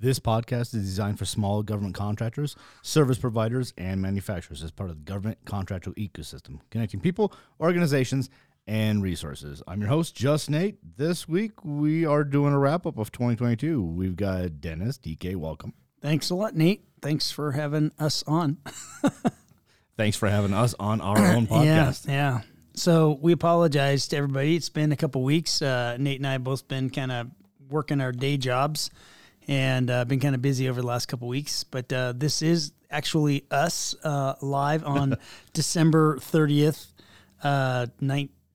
This podcast is designed for small government contractors, service providers, and manufacturers as part of the government contractual ecosystem, connecting people, organizations, and resources. I'm your host, Just Nate. This week, we are doing a wrap up of 2022. We've got Dennis, DK, welcome. Thanks a lot, Nate. Thanks for having us on. Thanks for having us on our own podcast. Yeah, yeah. So we apologize to everybody. It's been a couple weeks. Uh, Nate and I have both been kind of working our day jobs and uh, been kind of busy over the last couple weeks. But uh, this is actually us uh, live on December 30th, uh,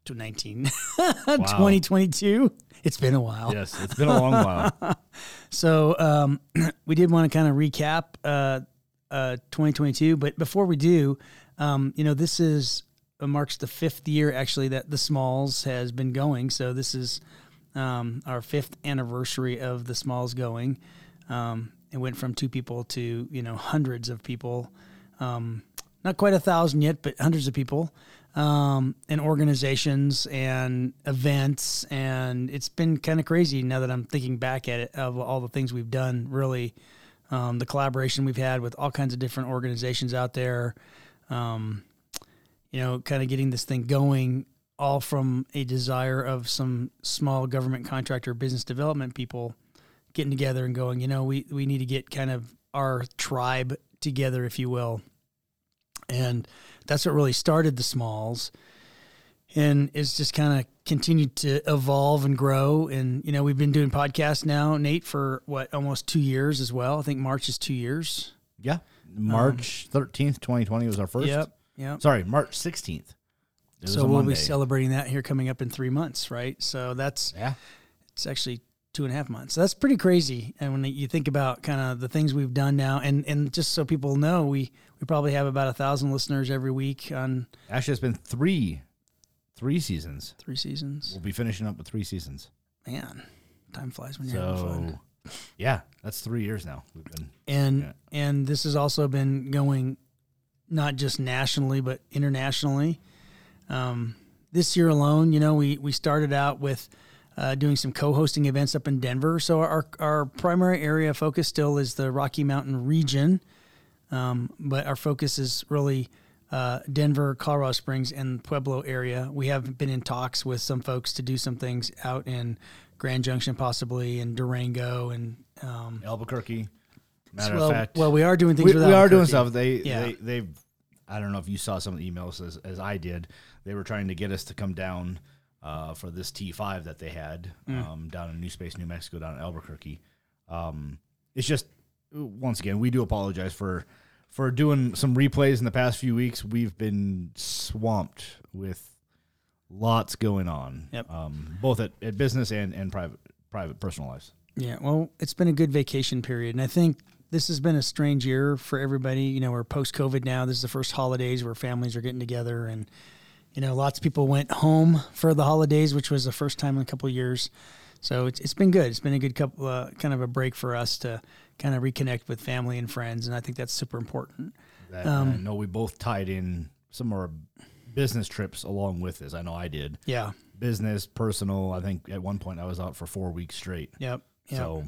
to 19, 2022. It's been a while. Yes, it's been a long while. So um, we did want to kind of recap uh, uh, 2022, but before we do, um, you know, this is uh, marks the fifth year actually that the Smalls has been going. So this is um, our fifth anniversary of the Smalls going. Um, it went from two people to you know hundreds of people. Um, not quite a thousand yet, but hundreds of people um, and organizations and events. And it's been kind of crazy now that I'm thinking back at it of all the things we've done. Really, um, the collaboration we've had with all kinds of different organizations out there. Um, you know, kind of getting this thing going, all from a desire of some small government contractor business development people getting together and going, you know, we, we need to get kind of our tribe together, if you will. And that's what really started the smalls. And it's just kind of continued to evolve and grow. And, you know, we've been doing podcasts now, Nate, for what, almost two years as well. I think March is two years. Yeah. March 13th, 2020 was our first. Yep. Yep. Sorry, March 16th. So we'll Monday. be celebrating that here coming up in three months, right? So that's Yeah. it's actually two and a half months. So that's pretty crazy. And when you think about kind of the things we've done now, and and just so people know, we we probably have about a thousand listeners every week on Actually, it's been three, three seasons. three seasons. We'll be finishing up with three seasons. Man, time flies when you're having fun. So, yeah, that's three years now. We've been And Yeah. and this has also been going not just nationally but internationally. Um, this year alone, you know, we we started out with uh, doing some co-hosting events up in Denver. So our our primary area of focus still is the Rocky Mountain region, um, but our focus is really uh, Denver, Colorado Springs, and Pueblo area. We have been in talks with some folks to do some things out in Grand Junction, possibly, and Durango, and um, Albuquerque. Matter well, of fact, well, we are doing things. we, we are doing stuff. They, Yeah. they, they've. I don't know if you saw some of the emails as, as I did. They were trying to get us to come down uh, for this T5 that they had Mm. um, down in New Space, New Mexico, down in Albuquerque. Um, it's just once again, we do apologize for for doing some replays in the past few weeks. We've been swamped with lots going on, Yep. um, both at, at business and, and private private personal lives. Yeah, well, it's been a good vacation period, and I think this has been a strange year for everybody. You know, we're post COVID now. This is the first holidays where families are getting together, and you know, lots of people went home for the holidays, which was the first time in a couple of years. So it's it's been good. It's been a good couple, uh, kind of a break for us to kind of reconnect with family and friends, and I think that's super important. That Um, I know we both tied in some of our business trips along with this. I know I did. Yeah. Business, personal. I think at one point I was out for four weeks straight. Yep. Yep. So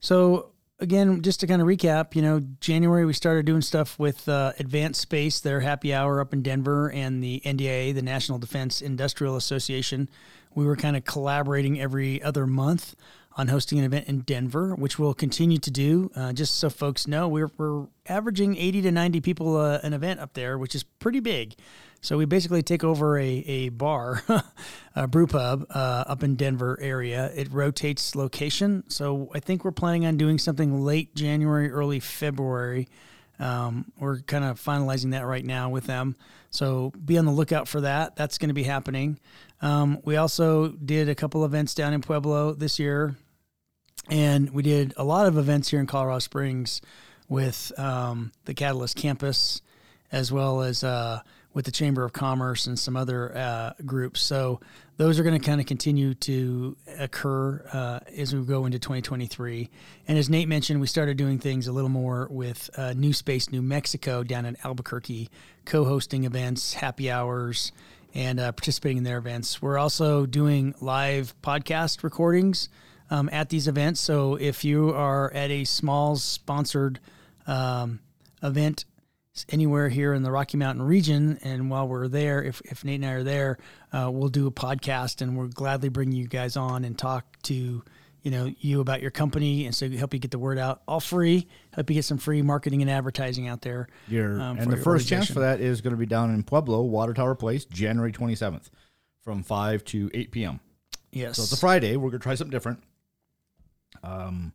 So again, just to kind of recap, you know, January we started doing stuff with uh, Advanced Space, their happy hour up in Denver, and the NDIA, the National Defense Industrial Association. We were kind of collaborating every other month on hosting an event in Denver, which we'll continue to do. Uh, just so folks know, we're, we're averaging 80 to 90 people uh, an event up there, which is pretty big. So we basically take over a, a bar, a brew pub uh, up in Denver area. It rotates location. So I think we're planning on doing something late January, early February. Um, we're kind of finalizing that right now with them. So be on the lookout for that. That's going to be happening. Um, we also did a couple events down in Pueblo this year. And we did a lot of events here in Colorado Springs with um, the Catalyst campus, as well as uh, with the Chamber of Commerce and some other uh, groups. So those are going to kind of continue to occur uh, as we go into 2023. And as Nate mentioned, we started doing things a little more with uh, New Space New Mexico down in Albuquerque, co hosting events, happy hours, and uh, participating in their events. We're also doing live podcast recordings um, at these events. So if you are at a small sponsored um, event anywhere here in the Rocky Mountain region, and while we're there, if, if Nate and I are there, uh, we'll do a podcast, and we'll gladly bring you guys on and talk to you know you about your company, and so help you get the word out, all free, help you get some free marketing and advertising out there. Your, um, and the your first chance for that is going to be down in Pueblo, Water Tower Place, January 27th from 5 to 8 p.m. Yes, So it's a Friday. We're going to try something different. Um,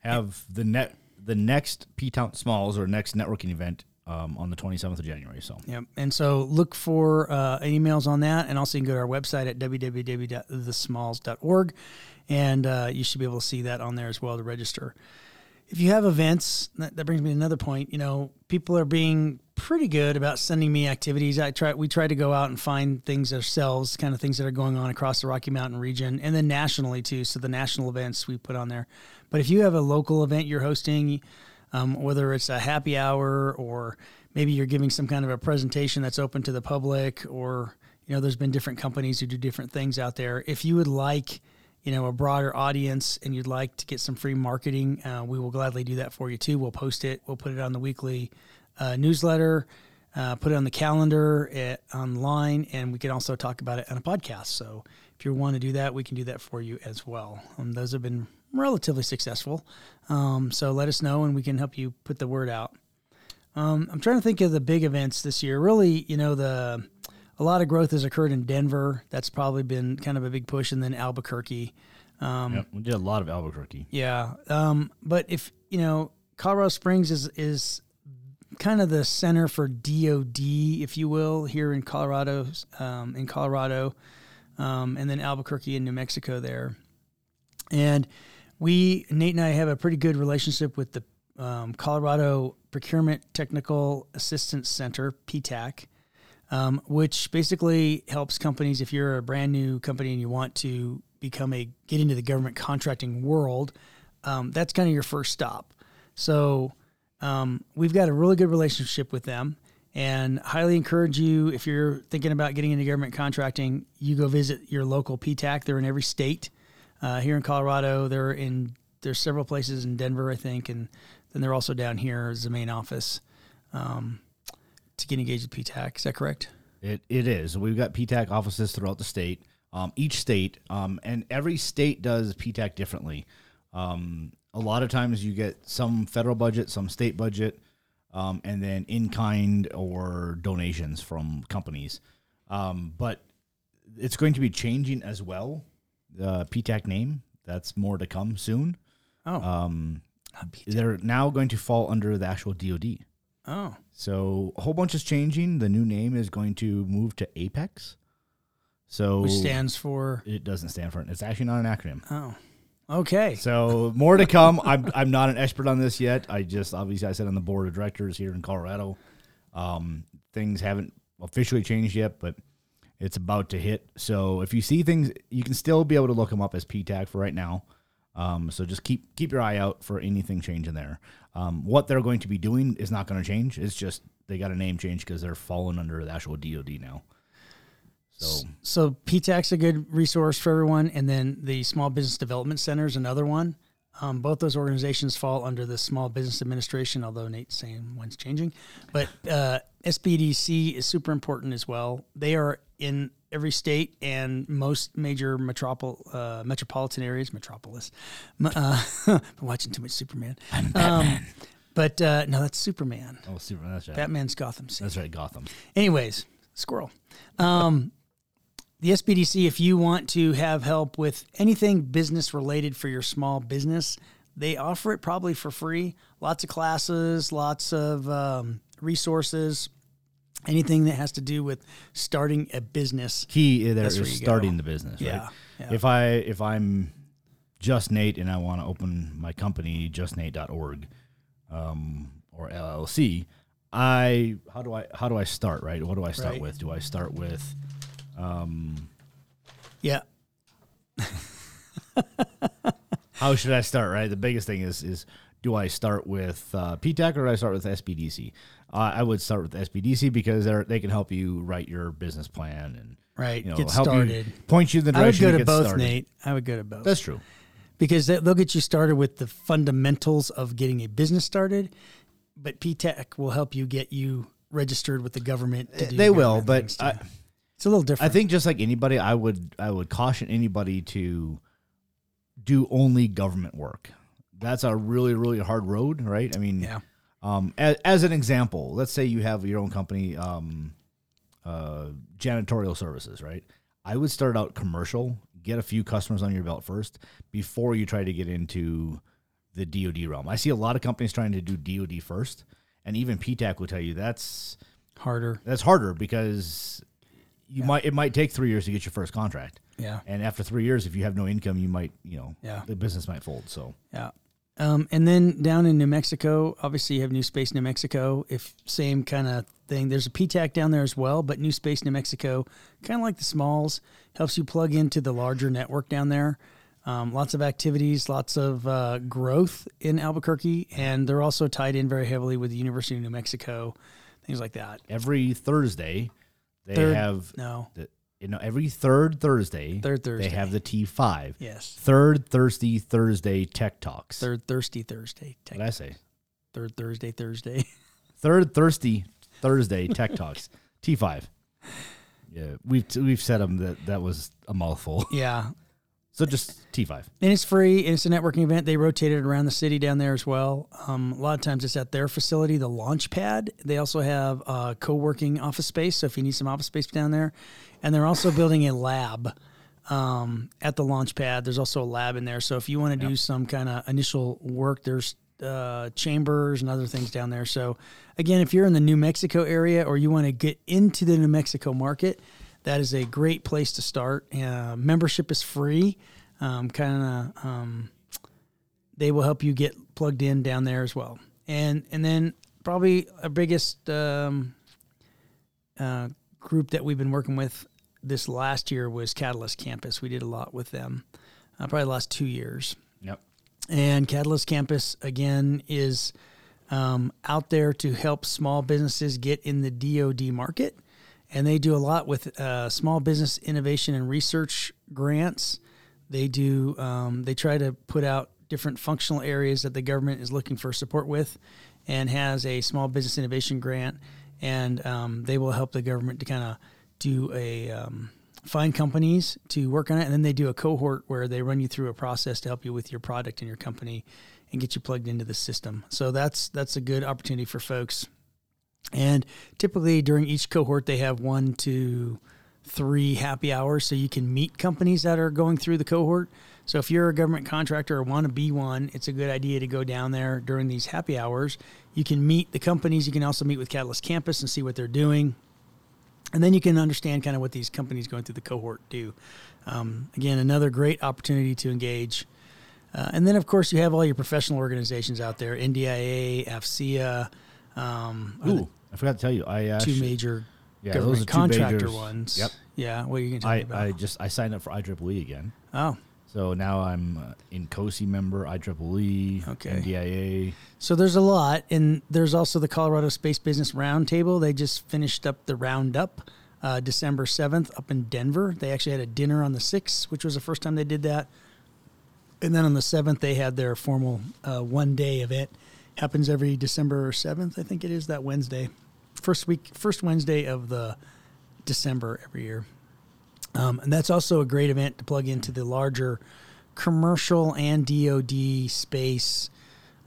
have the net the next P Town Smalls or next networking event um, on the 27th of January. So Yep. And so look for uh, emails on that. And also you can go to our website at www.thesmalls.org and uh, you should be able to see that on there as well to register. If you have events, that, that brings me to another point. You know, people are being pretty good about sending me activities. I try, we try to go out and find things ourselves, kind of things that are going on across the Rocky Mountain region and then nationally too. So the national events we put on there. But if you have a local event you're hosting, um, whether it's a happy hour or maybe you're giving some kind of a presentation that's open to the public or you know there's been different companies who do different things out there. If you would like you know a broader audience and you'd like to get some free marketing uh, we will gladly do that for you too. We'll post it. We'll put it on the weekly uh, newsletter uh, put it on the calendar at, online and we can also talk about it on a podcast. So if you want to do that we can do that for you as well. Um, those have been relatively successful um, so let us know and we can help you put the word out um, I'm trying to think of the big events this year. Really, you know, the a lot of growth has occurred in Denver. That's probably been kind of a big push, and then Albuquerque. Um, Yep, we did a lot of Albuquerque. Yeah, um, but if you know, Colorado Springs is is kind of the center for DoD, if you will, here in Colorado, um, in Colorado, um, and then Albuquerque in New Mexico there. And we, Nate and I, have a pretty good relationship with the um, Colorado Procurement Technical Assistance Center, PTAC, um, which basically helps companies. If you're a brand new company and you want to become a get into the government contracting world, um, that's kind of your first stop. So um, we've got a really good relationship with them, and highly encourage you if you're thinking about getting into government contracting, you go visit your local PTAC. They're in every state. Uh, here in Colorado, they're in there's several places in Denver, I think, and then they're also down here as the main office um, to get engaged with PTAC. Is that correct? It it is. We've got PTAC offices throughout the state. Um, each state, um, and every state does PTAC differently. Um, a lot of times you get some federal budget, some state budget, um, and then in kind or donations from companies. Um, but it's going to be changing as well. The PTAC name that's more to come soon. Oh, Um, they're now going to fall under the actual DoD. oh, So a whole bunch is changing. The new name is going to move to Apex. So which stands for it doesn't stand for it. It's actually not an acronym. oh, okay. So more to come. I'm I'm not an expert on this yet. I just obviously I said on the board of directors here in Colorado. Um, things haven't officially changed yet, but it's about to hit. So if you see things, you can still be able to look them up as PTAC for right now. Um, so just keep keep your eye out for anything changing there. Um, what they're going to be doing is not going to change. It's just they got a name change because they're falling under the actual DoD now. So So PTAC's a good resource for everyone, and then the Small Business Development Center is another one. Um, both those organizations fall under the Small Business Administration, although Nate's saying one's changing. But uh, SBDC is super important as well. They are in every state and most major metropol- uh, metropolitan areas. Metropolis. Uh, been watching too much Superman. I'm Batman. but uh, no, that's Superman. Oh, Superman. That's right. Batman's Gotham City. That's right. Gotham. Anyways, squirrel. Um, the SBDC, if you want to have help with anything business related for your small business, they offer it probably for free. Lots of classes, lots of um, resources, anything that has to do with starting a business. Key there is you go. starting the business. Yeah, Right? yeah. If I if I'm just Nate and I want to open my company justnate.org um, or LLC, I how do I how do I start? Right? What do I start Right. with? Do I start with Yeah. how should I start? Right. The biggest thing is is do I start with uh, PTAC or do I start with SBDC? Uh, I would start with SBDC because they they can help you write your business plan and Right, you know, get started. you point you in the direction. I would go to both, started. Nate. I would go to both. That's true. because they- they'll get you started with the fundamentals of getting a business started, but PTAC will help you get you registered with the government. To do They will, but. I, it's a little different. I think just like anybody, I would I would caution anybody to do only government work. That's a really really hard road, right? I mean, Yeah. Um, as, as an example, let's say you have your own company, um, uh, janitorial services, right? I would start out commercial, get a few customers on your belt first before you try to get into the DoD realm. I see a lot of companies trying to do DoD first, and even PTAC will tell you that's harder. that's harder because you might it might take three years to get your first contract. Yeah. And after three years, if you have no income, you might you know Yeah. the business might fold. So Yeah. Um, and then down in New Mexico, obviously you have New Space New Mexico. If same kind of thing, there's a PTAC down there as well, but New Space New Mexico, kind of like the Smalls, helps you plug into the larger network down there. Um, lots of activities, lots of uh, growth in Albuquerque, and they're also tied in very heavily with the University of New Mexico, things like that. every Thursday they Third- have no. the, you know every third Thursday Third Thursday. they have the T five. Yes. Third Thursday Thursday Tech Talks. Third Thirsty Thursday. What did I say? Third Thursday Thursday. Third Thirsty Thursday Tech Talks. T five. Yeah, we've we've said them that that was a mouthful. yeah. So just T five. And it's free. And it's a networking event. They rotate it around the city down there as well. Um, a lot of times it's at their facility, the launch pad. They also have uh, co working office space. So if you need some office space down there, and they're also building a lab um, at the launch pad. There's also a lab in there. So if you want to do some kind of initial work, there's uh, chambers and other things down there. So again, if you're in the New Mexico area or you want to get into the New Mexico market, that is a great place to start. Uh, membership is free. Um, kind of, um, they will help you get plugged in down there as well. And and then probably our biggest um, uh, group that we've been working with this last year was Catalyst Campus. We did a lot with them, uh, probably the last two years. Yep. And Catalyst Campus, again, is um, out there to help small businesses get in the DoD market. And they do a lot with uh, small business innovation and research grants. They do, um, they try to put out different functional areas that the government is looking for support with and has a small business innovation grant. And um, they will help the government to kind of do a, um, find companies to work on it, and then they do a cohort where they run you through a process to help you with your product and your company and get you plugged into the system. So that's that's a good opportunity for folks. And typically during each cohort, they have one to three happy hours, so you can meet companies that are going through the cohort. So if you're a government contractor or want to be one, it's a good idea to go down there during these happy hours. You can meet the companies. You can also meet with Catalyst Campus and see what they're doing and then you can understand kind of what these companies going through the cohort do. Um, again, another great opportunity to engage. Uh, and then, of course, you have all your professional organizations out there: NDIA, AFCEA, um, Ooh, I forgot to tell you. I two major Yeah, those government are two contractor majors. ones. Yep. Yeah. What are you going to tell I, me about? I just I signed up for IEEE again. oh, So now I'm uh, INCOSE member, IEEE, Okay. NDIA. so there's a lot, and there's also the Colorado Space Business Roundtable. They just finished up the roundup. Uh, December 7th up in Denver. They actually had a dinner on the 6th, which was the first time they did that. And then on the seventh, they had their formal uh, one day event. Happens every December seventh, I think it is that Wednesday, first week, first Wednesday of the December every year. Um, and that's also a great event to plug into the larger commercial and DoD space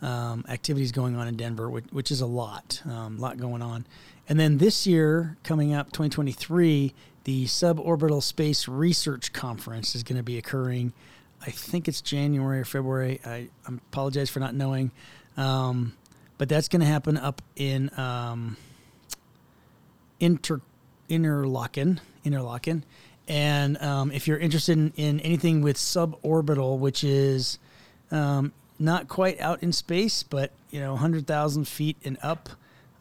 um, activities going on in Denver, which, which is a lot, a um, lot going on. And then this year, coming up, 2023, the Suborbital Space Research Conference is going to be occurring. I think it's January or February. I, I apologize for not knowing. Um, but that's going to happen up in um, Inter Interlocken, Interlocken, and um, if you're interested in, in, anything with suborbital, which is um, not quite out in space, but you know, hundred thousand feet and up,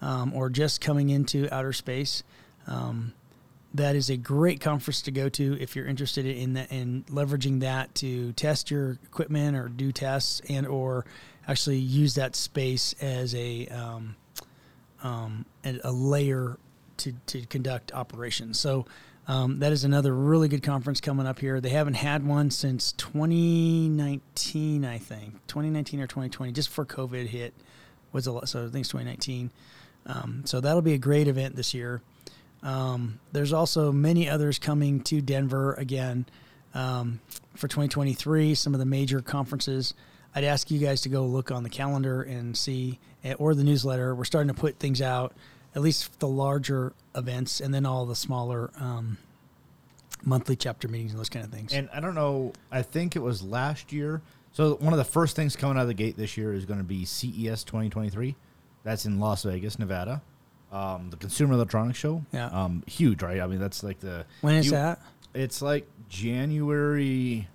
um, or just coming into outer space, um, that is a great conference to go to if you're interested in that in leveraging that to test your equipment or do tests and or actually use that space as a um, um, a layer to, to conduct operations. So um, that is another really good conference coming up here. They haven't had one since 2019, I think, 2019 or 2020, just before COVID hit. Was a lot, so I think it's 2019. Um, so that'll be a great event this year. Um, there's also many others coming to Denver again um, for 2023. Some of the major conferences. I'd ask you guys to go look on the calendar and see, eh, or the newsletter. We're starting to put things out at least the larger events, and then all the smaller um, monthly chapter meetings and those kind of things. And I don't know. I think it was last year. So one of the first things coming out of the gate this year is going to be CES 2023. That's in Las Vegas, Nevada. Um, the Consumer Electronics Show. Yeah. Um, huge, right? I mean, that's like the when is that? It's like January.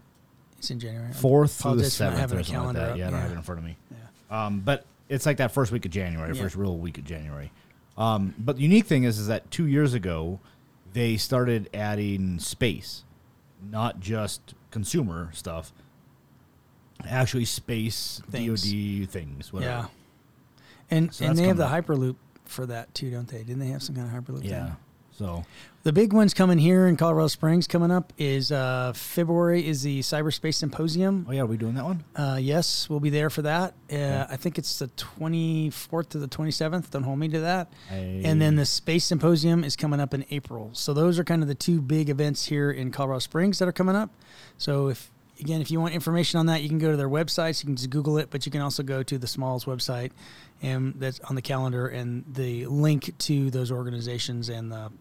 It's in January. Fourth through the Apologize for not seventh or something like that. up. Yeah, I don't Yeah. have it in front of me. Yeah. Um, but it's like that first week of January, Yeah. first real week of January. Um, but the unique thing is, is that two years ago, they started adding space, not just consumer stuff, actually space Things. DoD things. Whatever. Yeah. And So and they have the coming Hyperloop for that too, don't they? Didn't they have some kind of Hyperloop? Yeah. thing? So The big ones coming here in Colorado Springs coming up is uh, February is the Cyberspace Symposium. oh yeah, are we doing that one? Uh, yes, we'll be there for that. Uh, I think it's the 24th to the 27th. Don't hold me to that. And then the Space Symposium is coming up in April. So those are kind of the two big events here in Colorado Springs that are coming up. So if again, if you want information on that, you can go to their websites. You can just Google it, but you can also go to the Smalls website, and that's on the calendar, and the link to those organizations and the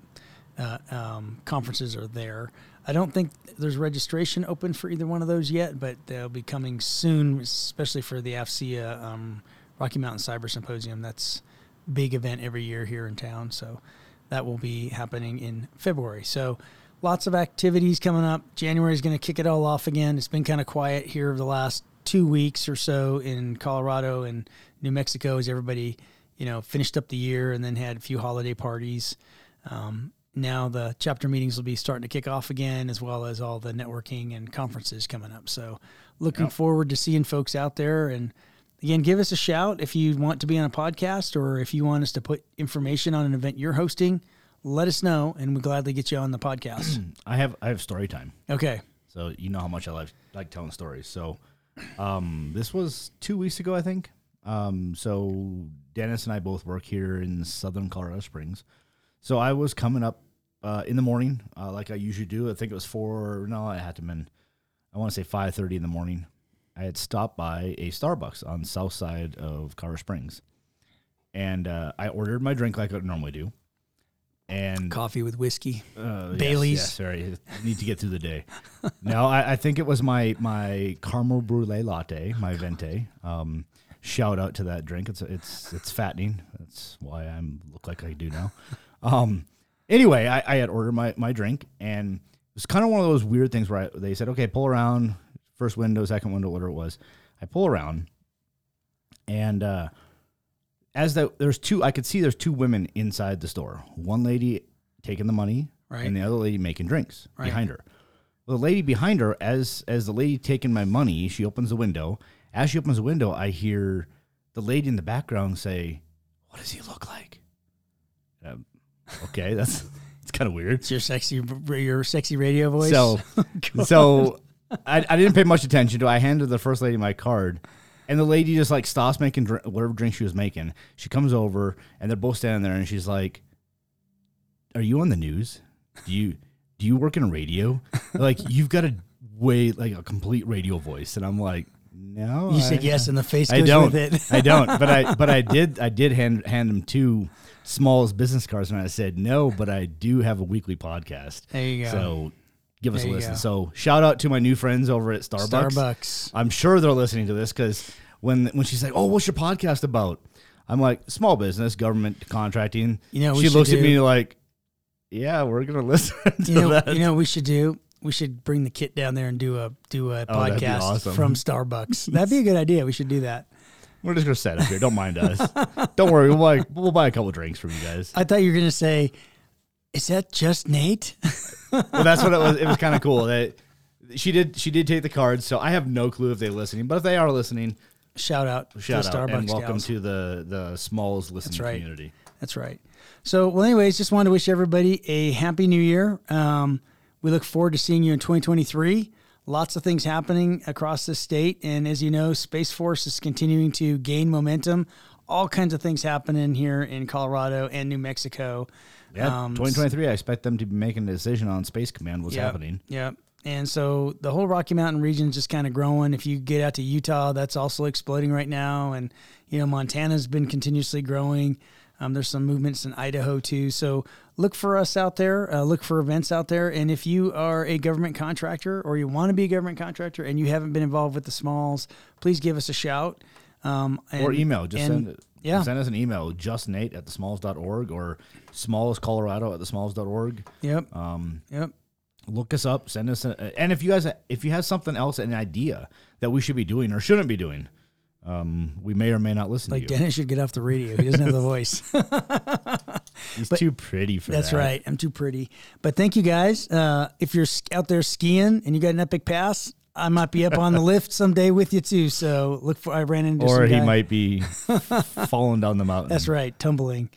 uh, um, conferences are there. I don't think there's registration open for either one of those yet, but they'll be coming soon, especially for the AFCEA um, Rocky Mountain Cyber Symposium. That's big event every year here in town, so that will be happening in February. So lots of activities coming up. January is going to kick it all off again. It's been kind of quiet here the last two weeks or so in Colorado and New Mexico as everybody, you know, finished up the year and then had a few holiday parties. Um, now the chapter meetings will be starting to kick off again, as well as all the networking and conferences coming up. So, looking forward to seeing folks out there. And again, give us a shout if you want to be on a podcast or if you want us to put information on an event you're hosting. Let us know, and we'll gladly get you on the podcast. I have I have story time. okay. So you know how much I like like telling stories. So um, this was two weeks ago, I think. Um, so Dennis and I both work here in Southern Colorado Springs. So I was coming up uh, in the morning, uh, like I usually do. I think it was four. No, I had to been. I want to say five thirty in the morning. I had stopped by a Starbucks on south side of Colorado Springs, and uh, I ordered my drink like I normally do. And Coffee with whiskey. uh, Bailey's. Yes, yes, sorry, I need to get through the day. no, I, I think it was my my caramel brulee latte, my venti. Um, shout out to that drink. It's it's it's fattening. That's why I'm look like I do now. Um, anyway, I, I had ordered my my drink, and it was kind of one of those weird things where I, they said, "Okay, pull around, first window, second window, whatever it was." I pull around, and uh, as the there's two, I could see there's two women inside the store. One lady taking the money, Right. and the other lady making drinks Right. behind her. Well, the lady behind her, as as the lady taking my money, she opens the window. As she opens the window, I hear the lady in the background say, "What does he look like?" Um, okay, that's it's kind of weird. It's your sexy, your sexy radio voice. So, oh, so I, I didn't pay much attention to. it. I handed the first lady my card, and the lady just like stops making dr- whatever drink she was making. She comes over, and they're both standing there, and she's like, "Are you on the news? Do you do you work in radio? like you've got a way like a complete radio voice." And I'm like, "No." You I- said yes, and the face I don't. with it. I don't. But I but I did I did hand hand him two smallest business cards, and I said no, but I do have a weekly podcast. There you go. So give us There a listen. So shout out to my new friends over at Starbucks. Starbucks. I'm sure they're listening to this because when when she's like, "Oh, what's your podcast about?" I'm like, "Small business, government contracting." You know, she looks at me like, "Yeah, we're gonna listen to You know, that." you know, what we should do. We should bring the kit down there and do a do a Oh, podcast awesome. from Starbucks. That'd be a good idea. We should do that. We're just gonna set up here. Don't mind us. Don't worry. We'll buy we'll buy a couple drinks from you guys. I thought you were gonna say, "Is that just Nate?" well, that's what it was. It was kind of cool that she did. She did take the cards, so I have no clue if they're listening. But if they are listening, Shout out shout to the out Starbucks and welcome gals. to the the Smalls listening right. community. That's right. So, well, anyways, just wanted to wish everybody a happy new year. Um, we look forward to seeing you in 2023. Lots of things happening across the state. And as you know, Space Force is continuing to gain momentum. All kinds of things happening here in Colorado and New Mexico. Yeah, Um, 2023. I expect them to be making a decision on Space Command. What's Yep, happening? Yep. And so the whole Rocky Mountain region is just kind of growing. If you get out to Utah, that's also exploding right now. And, you know, Montana's been continuously growing. Um, there's some movements in Idaho too. So look for us out there. Uh, look for events out there. And if you are a government contractor or you want to be a government contractor and you haven't been involved with the smalls, please give us a shout. Um, or email. Just and- send it. yeah. Send us an email, justnate at thesmalls.org or smallestcolorado at thesmalls.org. Yep. Um, yep. Look us up. Send us, a, and if you guys, if you have something else, an idea that we should be doing or shouldn't be doing, um, we may or may not listen Like to you. Dennis should get off the radio. He doesn't have the voice. He's too pretty for That's that. That's right. I'm too pretty. But thank you guys. Uh, if you're out there skiing and you got an epic pass, I might be up on the lift someday with you too. So look for. I ran into Or he guy- might be falling down the mountain. That's right, tumbling,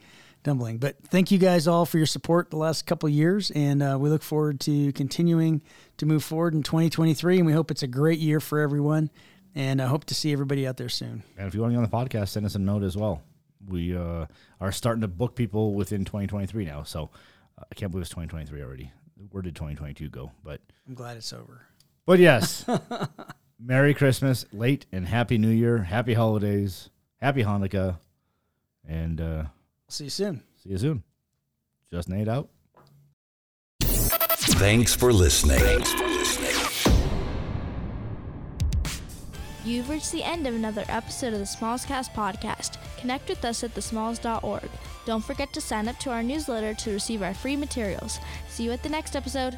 tumbling. But thank you guys all for your support the last couple of years, and uh, we look forward to continuing to move forward in 2023. And we hope it's a great year for everyone. And I hope to see everybody out there soon. And if you want to be on the podcast, send us a note as well. We uh, are starting to book people within 2023 now. So uh, I can't believe it's 2023 already. Where did 2022 go? But I'm glad it's over. but yes, Merry Christmas, late and Happy New Year, Happy Holidays, Happy Hanukkah, and uh, See you soon. see you soon. Just Nate out. Thanks for listening. You've reached the end of another episode of the Smalls Cast podcast. Connect with us at thesmalls.org. Don't forget to sign up to our newsletter to receive our free materials. See you at the next episode.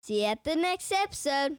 See you at the next episode.